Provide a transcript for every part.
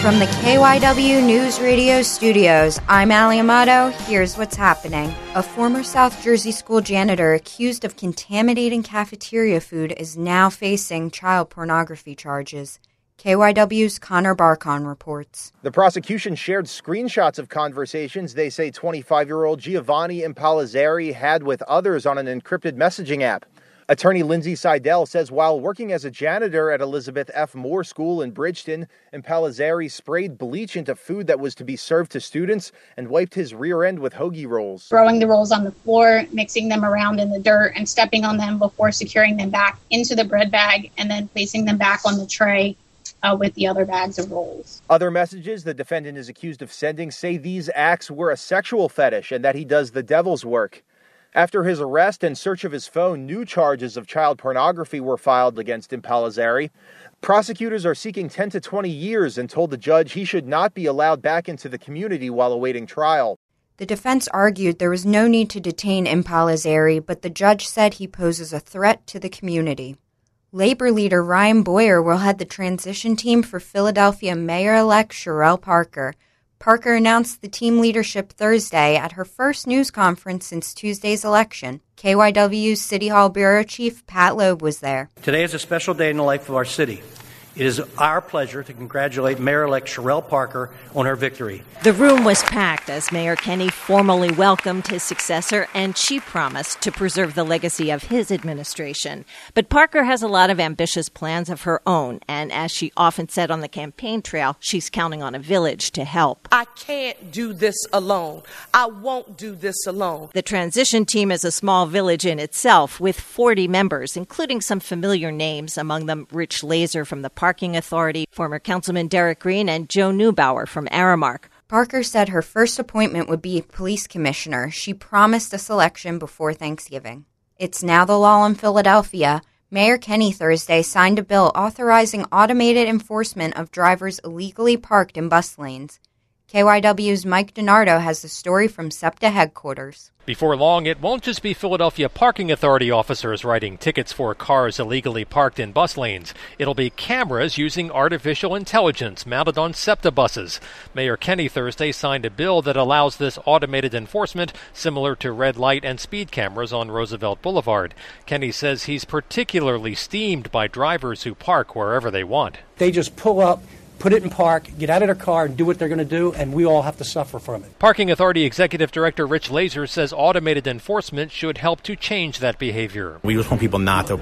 From the KYW News Radio studios, I'm Ali Amato. Here's what's happening. A former South Jersey school janitor accused of contaminating cafeteria food is now facing child pornography charges. KYW's Connor Barcon reports. The prosecution shared screenshots of conversations they say 25 year old Giovanni Impellizzeri had with others on an encrypted messaging app. Attorney Lindsay Seidel says while working as a janitor at Elizabeth F. Moore School in Bridgeton, Impellizzeri sprayed bleach into food that was to be served to students and wiped his rear end with hoagie rolls. Throwing the rolls on the floor, mixing them around in the dirt, and stepping on them before securing them back into the bread bag and then placing them back on the tray uh, with the other bags of rolls. Other messages the defendant is accused of sending say these acts were a sexual fetish and that he does the devil's work. After his arrest and search of his phone, new charges of child pornography were filed against Impellizzeri. Prosecutors are seeking 10 to 20 years and told the judge he should not be allowed back into the community while awaiting trial. The defense argued there was no need to detain Impellizzeri, but the judge said he poses a threat to the community. Labor leader Ryan Boyer will head the transition team for Philadelphia Mayor elect Cherelle Parker. Parker announced the team leadership Thursday at her first news conference since Tuesday's election. KYW's City Hall Bureau Chief Pat Loeb was there. Today is a special day in the life of our city. It is our pleasure to congratulate Mayor elect Cherelle Parker on her victory. The room was packed as Mayor Kenney formally welcomed his successor, and she promised to preserve the legacy of his administration. But Parker has a lot of ambitious plans of her own, and as she often said on the campaign trail, she's counting on a village to help. I can't do this alone. I won't do this alone. The transition team is a small village in itself with 40 members, including some familiar names, among them Rich Lazer from the Parking Authority, former Councilman Derek Green, and Joe Neubauer from Aramark. Parker said her first appointment would be police commissioner. She promised a selection before Thanksgiving. It's now the law in Philadelphia. Mayor Kenney Thursday signed a bill authorizing automated enforcement of drivers illegally parked in bus lanes. KYW's Mike DiNardo has the story from SEPTA headquarters. Before long, it won't just be Philadelphia Parking Authority officers writing tickets for cars illegally parked in bus lanes. It'll be cameras using artificial intelligence mounted on SEPTA buses. Mayor Kenney Thursday signed a bill that allows this automated enforcement similar to red light and speed cameras on Roosevelt Boulevard. Kenney says he's particularly steamed by drivers who park wherever they want. They just pull up put it in park, get out of their car, and do what they're going to do, and we all have to suffer from it. Parking Authority Executive Director Rich Lazer says automated enforcement should help to change that behavior. We just want people not to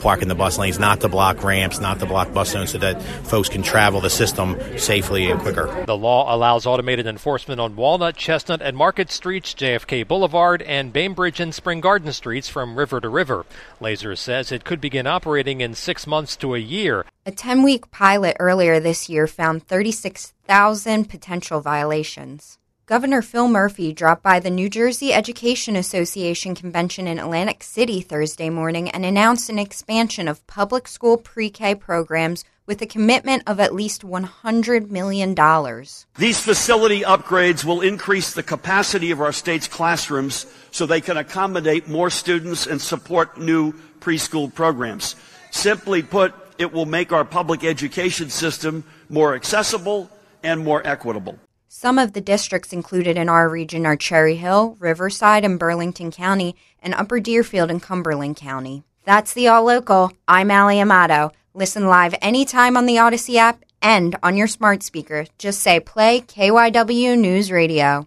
park in the bus lanes, not to block ramps, not to block bus zones, so that folks can travel the system safely and quicker. The law allows automated enforcement on Walnut, Chestnut, and Market Streets, JFK Boulevard, and Bainbridge and Spring Garden Streets from river to river. Lazer says it could begin operating in six months to a year. A 10 week pilot earlier this year found 36,000 potential violations. Governor Phil Murphy dropped by the New Jersey Education Association convention in Atlantic City Thursday morning and announced an expansion of public school pre K programs with a commitment of at least $100 million. These facility upgrades will increase the capacity of our state's classrooms so they can accommodate more students and support new preschool programs. Simply put, it will make our public education system more accessible and more equitable. Some of the districts included in our region are Cherry Hill, Riverside, and Burlington County, and Upper Deerfield and Cumberland County. That's the All Local. I'm Ali Amato. Listen live anytime on the Audacy app and on your smart speaker. Just say play KYW News Radio.